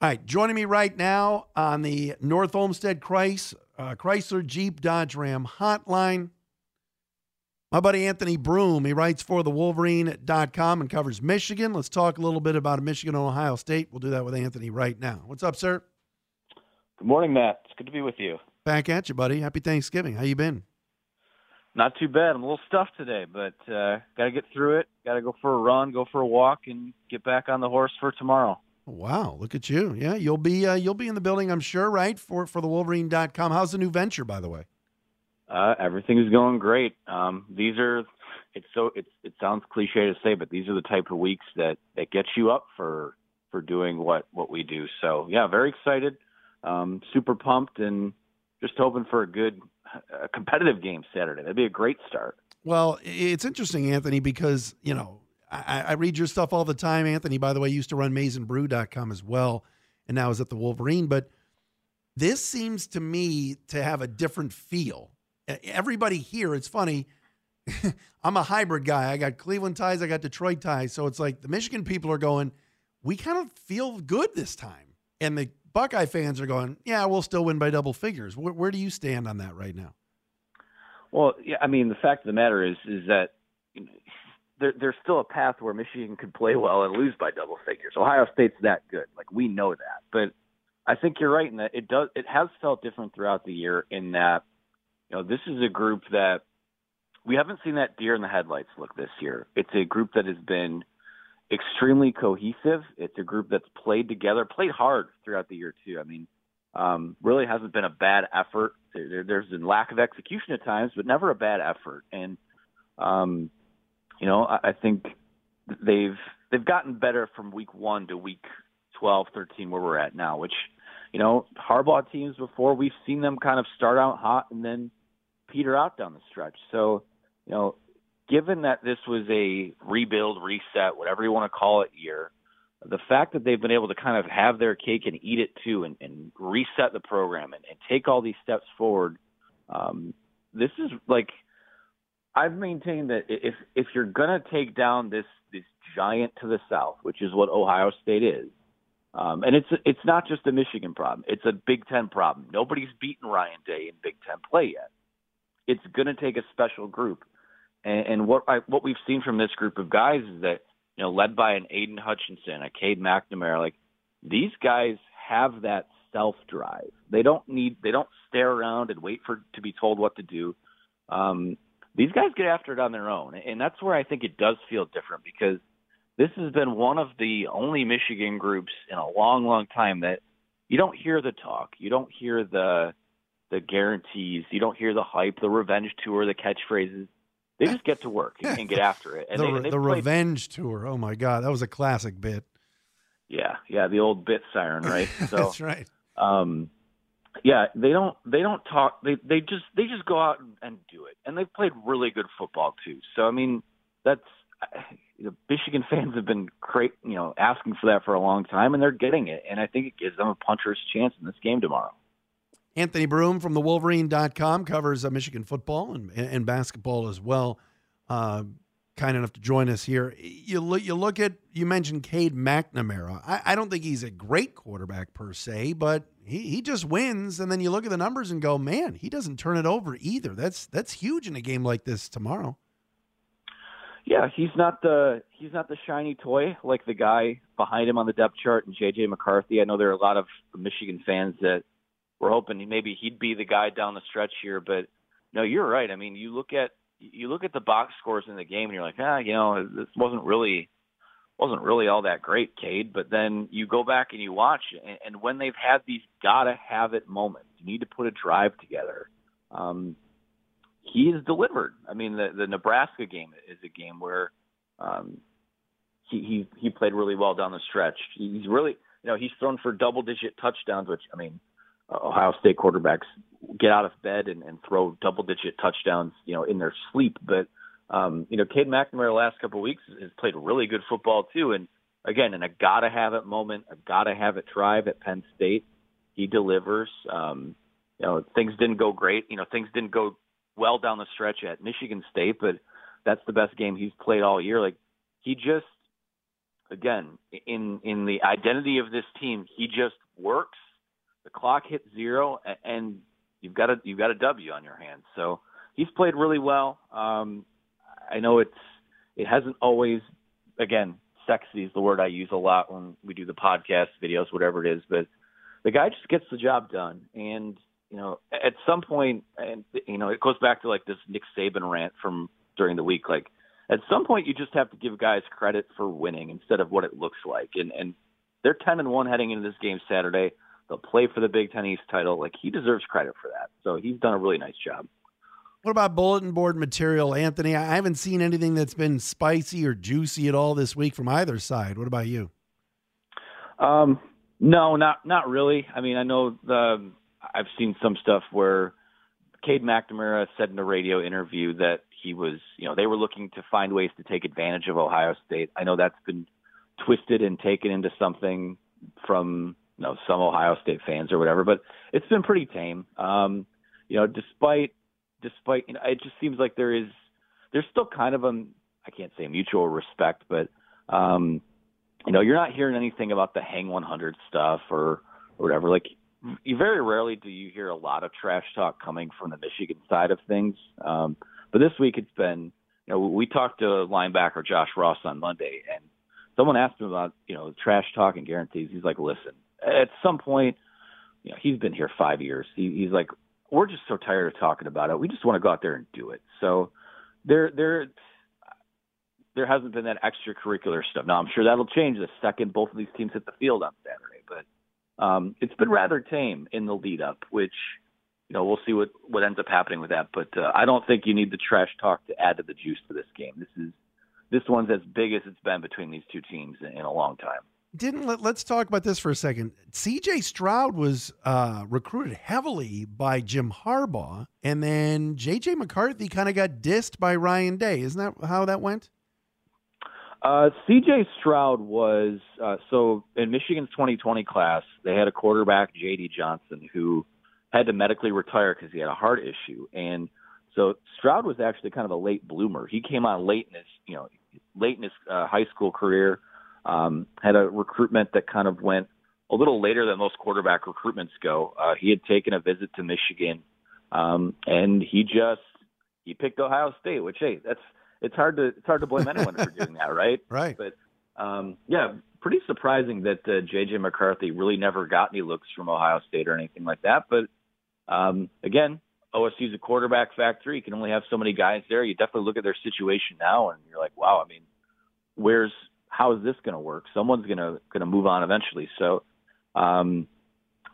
All right, joining me right now on the North Olmsted Chrysler, uh, Chrysler Jeep Dodge Ram hotline. My buddy Anthony Broome. he writes for the Wolverine.com and covers Michigan. Let's talk a little bit about Michigan and Ohio State. We'll do that with Anthony right now. What's up, sir? Good morning, Matt. It's good to be with you. Back at you, buddy. Happy Thanksgiving. How you been? Not too bad. I'm a little stuffed today, but uh, got to get through it. Got to go for a run, go for a walk, and get back on the horse for tomorrow. Wow, look at you. Yeah, you'll be uh, you'll be in the building, I'm sure, right? For for the Wolverine.com. How's the new venture, by the way? Uh, everything is going great. Um, these are it's so it's it sounds cliche to say, but these are the type of weeks that that get you up for for doing what what we do. So yeah, very excited, um, super pumped, and just hoping for a good a competitive game Saturday. That'd be a great start. Well, it's interesting, Anthony, because you know I, I, read your stuff all the time. Anthony, by the way, used to run maizenbrew.com as well, and now is at the Wolverine. But this seems to me to have a different feel. Everybody here, it's funny. I'm a hybrid guy. I got Cleveland ties, I got Detroit ties. So it's like the Michigan people are going, we kind of feel good this time. And the Buckeye fans are going, yeah, we'll still win by double figures. Where, where do you stand on that right now? Well, yeah, I mean, the fact of the matter is, is that there, there's still a path where Michigan could play well and lose by double figures. Ohio State's that good, like we know that. But I think you're right in that it does. It has felt different throughout the year in that you know this is a group that we haven't seen that deer in the headlights look this year. It's a group that has been extremely cohesive. It's a group that's played together, played hard throughout the year too. I mean, um, really hasn't been a bad effort. There, there's been lack of execution at times, but never a bad effort. And um, you know, I, I think they've they've gotten better from week one to week 12, 13, where we're at now. Which, you know, Harbaugh teams before we've seen them kind of start out hot and then peter out down the stretch. So, you know, given that this was a rebuild, reset, whatever you want to call it, year, the fact that they've been able to kind of have their cake and eat it too, and, and reset the program and, and take all these steps forward. Um, this is like I've maintained that if if you're gonna take down this this giant to the south, which is what Ohio State is, um, and it's it's not just a Michigan problem; it's a Big Ten problem. Nobody's beaten Ryan Day in Big Ten play yet. It's gonna take a special group, and, and what I, what we've seen from this group of guys is that you know, led by an Aidan Hutchinson, a Cade McNamara, like these guys have that self drive. They don't need they don't stare around and wait for to be told what to do. Um, these guys get after it on their own, and that's where I think it does feel different because this has been one of the only Michigan groups in a long, long time that you don't hear the talk, you don't hear the the guarantees, you don't hear the hype, the revenge tour, the catchphrases. They just get to work and get after it. And the, they, and the played, revenge tour. Oh my God, that was a classic bit. Yeah, yeah, the old bit siren, right? So, That's right. Um, yeah, they don't they don't talk. They they just they just go out and, and do it, and they've played really good football too. So I mean, that's know, Michigan fans have been great, you know, asking for that for a long time, and they're getting it. And I think it gives them a puncher's chance in this game tomorrow. Anthony Broome from the Wolverine.com covers uh, Michigan football and, and basketball as well. Uh, kind enough to join us here. You look, you look at, you mentioned Cade McNamara. I, I don't think he's a great quarterback per se, but he, he just wins. And then you look at the numbers and go, man, he doesn't turn it over either. That's that's huge in a game like this tomorrow. Yeah, he's not the he's not the shiny toy like the guy behind him on the depth chart and JJ McCarthy. I know there are a lot of Michigan fans that were hoping maybe he'd be the guy down the stretch here, but no, you're right. I mean, you look at you look at the box scores in the game and you're like, ah, you know, this wasn't really wasn't really all that great, Cade. But then you go back and you watch, and, and when they've had these gotta have it moments, you need to put a drive together. Um, he has delivered. I mean, the the Nebraska game is a game where um, he he he played really well down the stretch. He's really, you know, he's thrown for double digit touchdowns, which I mean, Ohio State quarterbacks get out of bed and, and throw double digit touchdowns, you know, in their sleep. But um, you know, Cade McNamara the last couple of weeks has played really good football too. And again, in a gotta have it moment, a gotta have it drive at Penn State, he delivers. Um, you know, things didn't go great. You know, things didn't go well down the stretch at Michigan State, but that's the best game he's played all year. Like he just again, in in the identity of this team, he just works. The clock hits zero, and you've got a you've got a W on your hands. So he's played really well. Um, I know it's it hasn't always, again, sexy is the word I use a lot when we do the podcast videos, whatever it is. But the guy just gets the job done, and you know, at some point, and you know, it goes back to like this Nick Saban rant from during the week. Like, at some point, you just have to give guys credit for winning instead of what it looks like. And and they're ten and one heading into this game Saturday. They'll play for the Big Ten East title. Like he deserves credit for that. So he's done a really nice job. What about bulletin board material, Anthony? I haven't seen anything that's been spicy or juicy at all this week from either side. What about you? Um, no, not not really. I mean, I know the I've seen some stuff where Cade McNamara said in a radio interview that he was, you know, they were looking to find ways to take advantage of Ohio State. I know that's been twisted and taken into something from you know some Ohio State fans or whatever, but it's been pretty tame. Um, you know, despite despite you know, it just seems like there is there's still kind of a I can't say mutual respect, but um, you know, you're not hearing anything about the Hang 100 stuff or, or whatever. Like, you very rarely do you hear a lot of trash talk coming from the Michigan side of things. Um, but this week it's been, you know, we talked to linebacker Josh Ross on Monday, and someone asked him about, you know, trash talk and guarantees. He's like, listen, at some point, you know, he's been here five years. He, he's like, we're just so tired of talking about it. We just want to go out there and do it. So there, there, there hasn't been that extracurricular stuff. Now I'm sure that'll change the second both of these teams hit the field on Saturday, but um, it's been rather tame in the lead up, which you know we'll see what what ends up happening with that. But uh, I don't think you need the trash talk to add to the juice to this game. This is this one's as big as it's been between these two teams in, in a long time. Didn't let, us talk about this for a second. C.J. Stroud was uh, recruited heavily by Jim Harbaugh, and then J.J. McCarthy kind of got dissed by Ryan Day. Isn't that how that went? Uh, CJ Stroud was uh, so in Michigan's 2020 class. They had a quarterback, J.D. Johnson, who had to medically retire because he had a heart issue, and so Stroud was actually kind of a late bloomer. He came on late in his, you know, late in his uh, high school career. Um, had a recruitment that kind of went a little later than most quarterback recruitments go. Uh, he had taken a visit to Michigan, um, and he just he picked Ohio State, which hey, that's it's hard to it's hard to blame anyone for doing that, right? Right. But um, yeah, pretty surprising that uh, JJ McCarthy really never got any looks from Ohio State or anything like that. But um, again, OSU's a quarterback factory. You can only have so many guys there. You definitely look at their situation now, and you're like, wow. I mean, where's how is this going to work? Someone's going to going to move on eventually. So, um,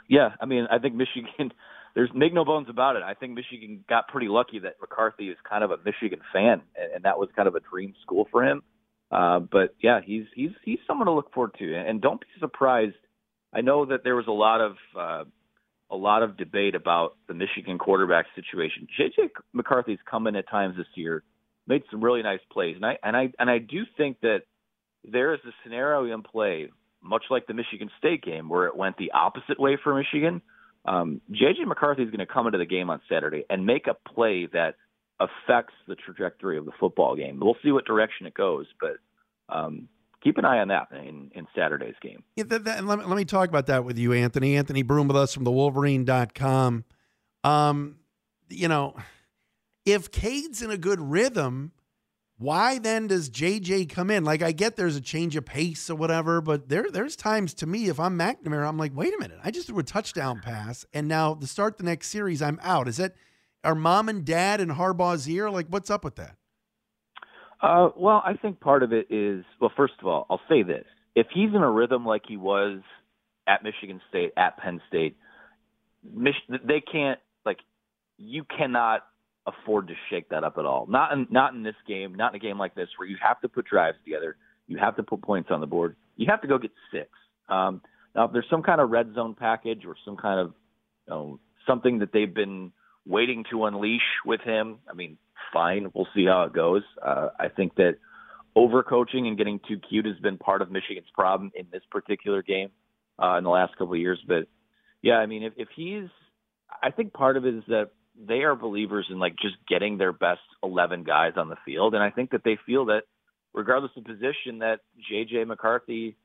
yeah, I mean, I think Michigan there's make no bones about it. I think Michigan got pretty lucky that McCarthy is kind of a Michigan fan, and, and that was kind of a dream school for him. Uh, but yeah, he's he's he's someone to look forward to, and don't be surprised. I know that there was a lot of uh, a lot of debate about the Michigan quarterback situation. JJ McCarthy's come in at times this year, made some really nice plays, and I and I and I do think that there is a scenario in play, much like the Michigan State game, where it went the opposite way for Michigan um, JJ McCarthy is going to come into the game on Saturday and make a play that affects the trajectory of the football game. We'll see what direction it goes, but um, keep an eye on that in, in Saturday's game. Yeah, that, that, let, me, let me talk about that with you, Anthony. Anthony Broome with us from the Wolverine.com. Um, you know, if Cade's in a good rhythm – why then does JJ come in? Like I get there's a change of pace or whatever, but there there's times to me if I'm McNamara, I'm like, wait a minute, I just threw a touchdown pass, and now to start the next series, I'm out. Is it are mom and dad in Harbaugh's ear? Like, what's up with that? Uh, well, I think part of it is well. First of all, I'll say this: if he's in a rhythm like he was at Michigan State, at Penn State, Mich- they can't like you cannot afford to shake that up at all. Not in not in this game, not in a game like this where you have to put drives together, you have to put points on the board. You have to go get six. Um, now, if there's some kind of red zone package or some kind of you know, something that they've been waiting to unleash with him, I mean, fine. We'll see how it goes. Uh, I think that overcoaching and getting too cute has been part of Michigan's problem in this particular game uh, in the last couple of years. But yeah, I mean, if, if he's, I think part of it is that they are believers in like just getting their best 11 guys on the field. And I think that they feel that regardless of position, that J.J. McCarthy,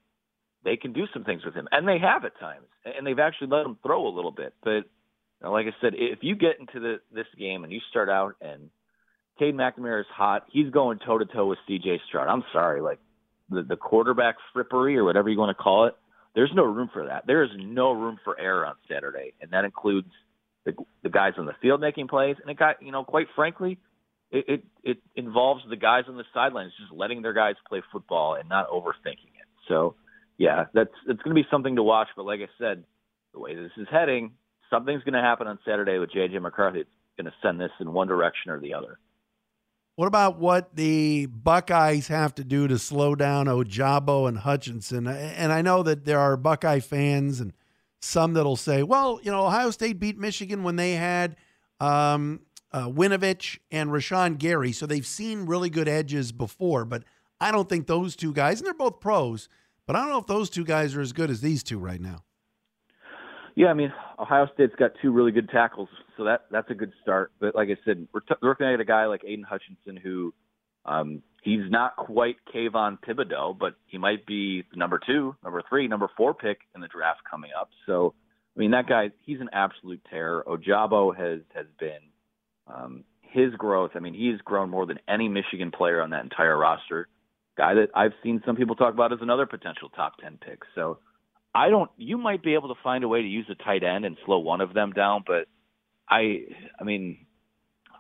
they can do some things with him, and they have at times, and they've actually let him throw a little bit. But you know, like I said, if you get into the, this game and you start out and Cade McNamara is hot, he's going toe to toe with C.J. Stroud. I'm sorry, like the the quarterback frippery or whatever you want to call it. There's no room for that. There is no room for error on Saturday, and that includes the, the guys on the field making plays, and it got you know quite frankly it, it, it involves the guys on the sidelines just letting their guys play football and not overthinking it. So, yeah, that's it's going to be something to watch. But like I said, the way this is heading, something's going to happen on Saturday with JJ McCarthy. It's going to send this in one direction or the other. What about what the Buckeyes have to do to slow down Ojabo and Hutchinson? And I know that there are Buckeye fans and some that'll say, well, you know, Ohio State beat Michigan when they had um, uh, Winovich and Rashan Gary. So they've seen really good edges before, but I don't think those two guys, and they're both pros, but I don't know if those two guys are as good as these two right now. Yeah, I mean, Ohio State's got two really good tackles, so that that's a good start. But like I said, we're, t- we're looking at a guy like Aidan Hutchinson who um, he's not quite Kayvon Thibodeaux, but he might be number two, number three, number four pick in the draft coming up. So, I mean, that guy, he's an absolute terror. Ojabo has has been um, his growth, I mean, he's grown more than any Michigan player on that entire roster. Guy that I've seen some people talk about as another potential top 10 pick. So I don't, you might be able to find a way to use a tight end and slow one of them down, but I, I mean,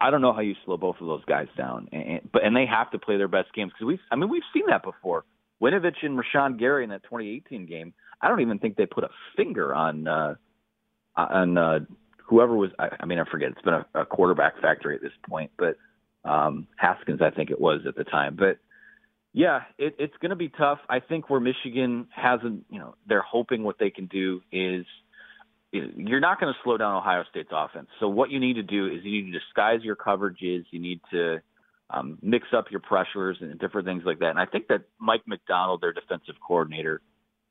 I don't know how you slow both of those guys down. And, but, and they have to play their best games because we've, I mean, we've seen that before. Winovich and Rashan Gary in that 2018 game, I don't even think they put a finger on, uh, on, uh, whoever was, I, I mean, I forget. It's been a, a quarterback factory at this point, but um, Haskins, I think it was at the time. But yeah, it, it's going to be tough. I think where Michigan hasn't, you know, they're hoping what they can do is you're not going to slow down Ohio State's offense. So what you need to do is you need to disguise your coverages. You need to um, mix up your pressures and different things like that. And I think that Mike Macdonald, their defensive coordinator,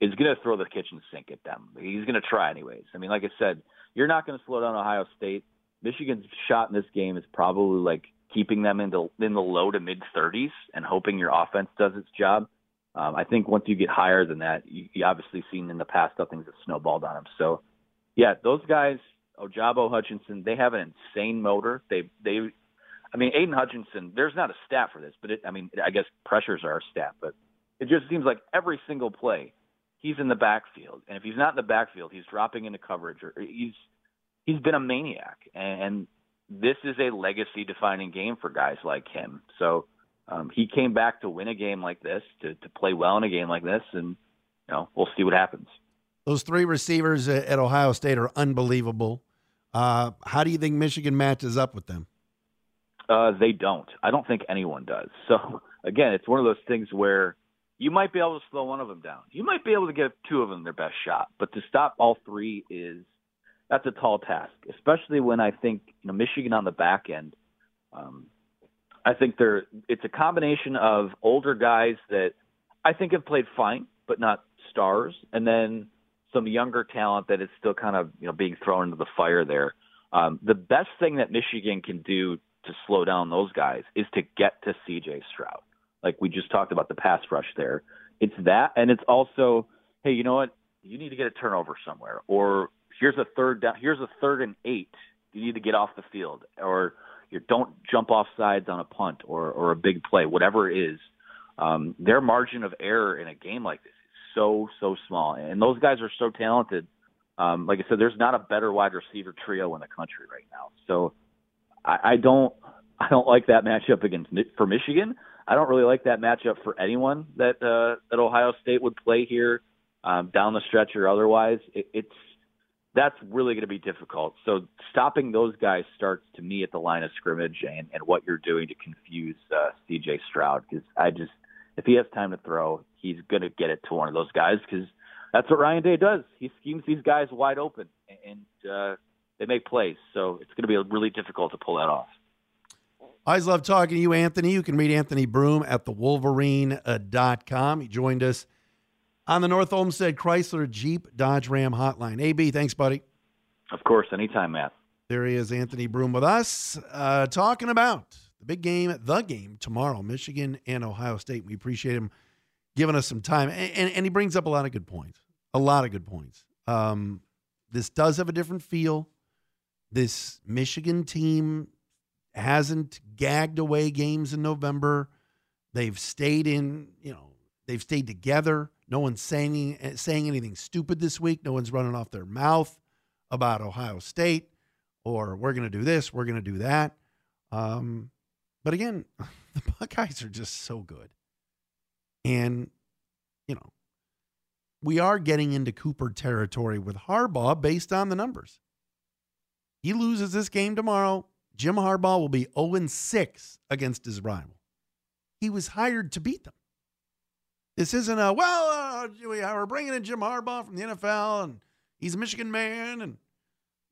is going to throw the kitchen sink at them. He's going to try anyways. I mean, like I said, you're not going to slow down Ohio State. Michigan's shot in this game is probably like keeping them in the in the low to mid 30s and hoping your offense does its job. Um, I think once you get higher than that, you, you obviously seen in the past how things have snowballed on them. So, yeah, those guys, Ojabo Hutchinson, they have an insane motor. They they, I mean, Aidan Hutchinson. There's not a stat for this, but it, I mean, I guess pressures are a stat, but it just seems like every single play he's in the backfield, and if he's not in the backfield, he's dropping into coverage, or he's he's been a maniac, and, and this is a legacy-defining game for guys like him. So um, he came back to win a game like this, to to play well in a game like this, and you know we'll see what happens. Those three receivers at Ohio State are unbelievable. Uh, how do you think Michigan matches up with them? Uh, they don't. I don't think anyone does. So again, it's one of those things where you might be able to slow one of them down. You might be able to give two of them their best shot, but to stop all three is that's a tall task, especially when I think you know Michigan on the back end. Um, I think they're it's a combination of older guys that I think have played fine, but not stars, and then some younger talent that is still kind of you know being thrown into the fire there. Um, the best thing that Michigan can do to slow down those guys is to get to C.J. Stroud like we just talked about the pass rush there. It's that, and it's also, hey, you know what? You need to get a turnover somewhere, or here's a third down. Here's a third and eight. You need to get off the field, or you don't jump off sides on a punt or or a big play, whatever it is. Um, their margin of error in a game like this is so so small, and those guys are so talented. Um, like I said, there's not a better wide receiver trio in the country right now. So I, I don't I don't like that matchup against for Michigan. I don't really like that matchup for anyone that uh, that Ohio State would play here um, down the stretch or otherwise. It, it's that's really going to be difficult. So stopping those guys starts to me at the line of scrimmage and, and what you're doing to confuse uh, C.J. Stroud because I just if he has time to throw, he's going to get it to one of those guys because that's what Ryan Day does. He schemes these guys wide open and uh, they make plays. So it's going to be really difficult to pull that off. I always love talking to you, Anthony. You can read Anthony Broome at thewolverine.com. He joined us on the North Olmsted Chrysler Jeep Dodge Ram hotline. AB, thanks, buddy. Of course, anytime, Matt. There he is, Anthony Broome, with us, uh, talking about The big game, the game tomorrow, Michigan and Ohio State. We appreciate him giving us some time. And, and, and he brings up a lot of good points. A lot of good points. Um, this does have a different feel. This Michigan team hasn't gagged away games in November. They've stayed in, you know, they've stayed together. No one's saying saying anything stupid this week. No one's running off their mouth about Ohio State or we're going to do this, we're going to do that. Um, but again, the Buckeyes are just so good. And, you know, we are getting into Cooper territory with Harbaugh based on the numbers. He loses this game tomorrow. Jim Harbaugh will be 0 6 against his rival. He was hired to beat them. This isn't a, well, uh, we're bringing in Jim Harbaugh from the NFL and he's a Michigan man. And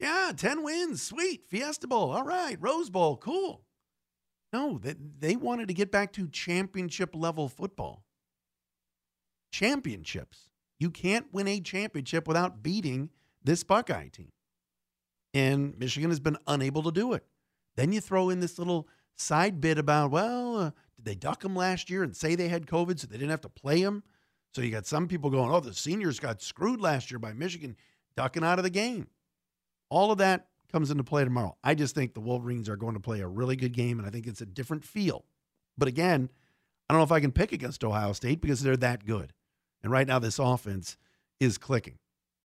yeah, 10 wins. Sweet. Fiesta Bowl. All right. Rose Bowl. Cool. No, they, they wanted to get back to championship level football. Championships. You can't win a championship without beating this Buckeye team. And Michigan has been unable to do it. Then you throw in this little side bit about, well, uh, did they duck them last year and say they had COVID so they didn't have to play them? So you got some people going, oh, the seniors got screwed last year by Michigan ducking out of the game. All of that comes into play tomorrow. I just think the Wolverines are going to play a really good game, and I think it's a different feel. But again, I don't know if I can pick against Ohio State because they're that good. And right now, this offense is clicking.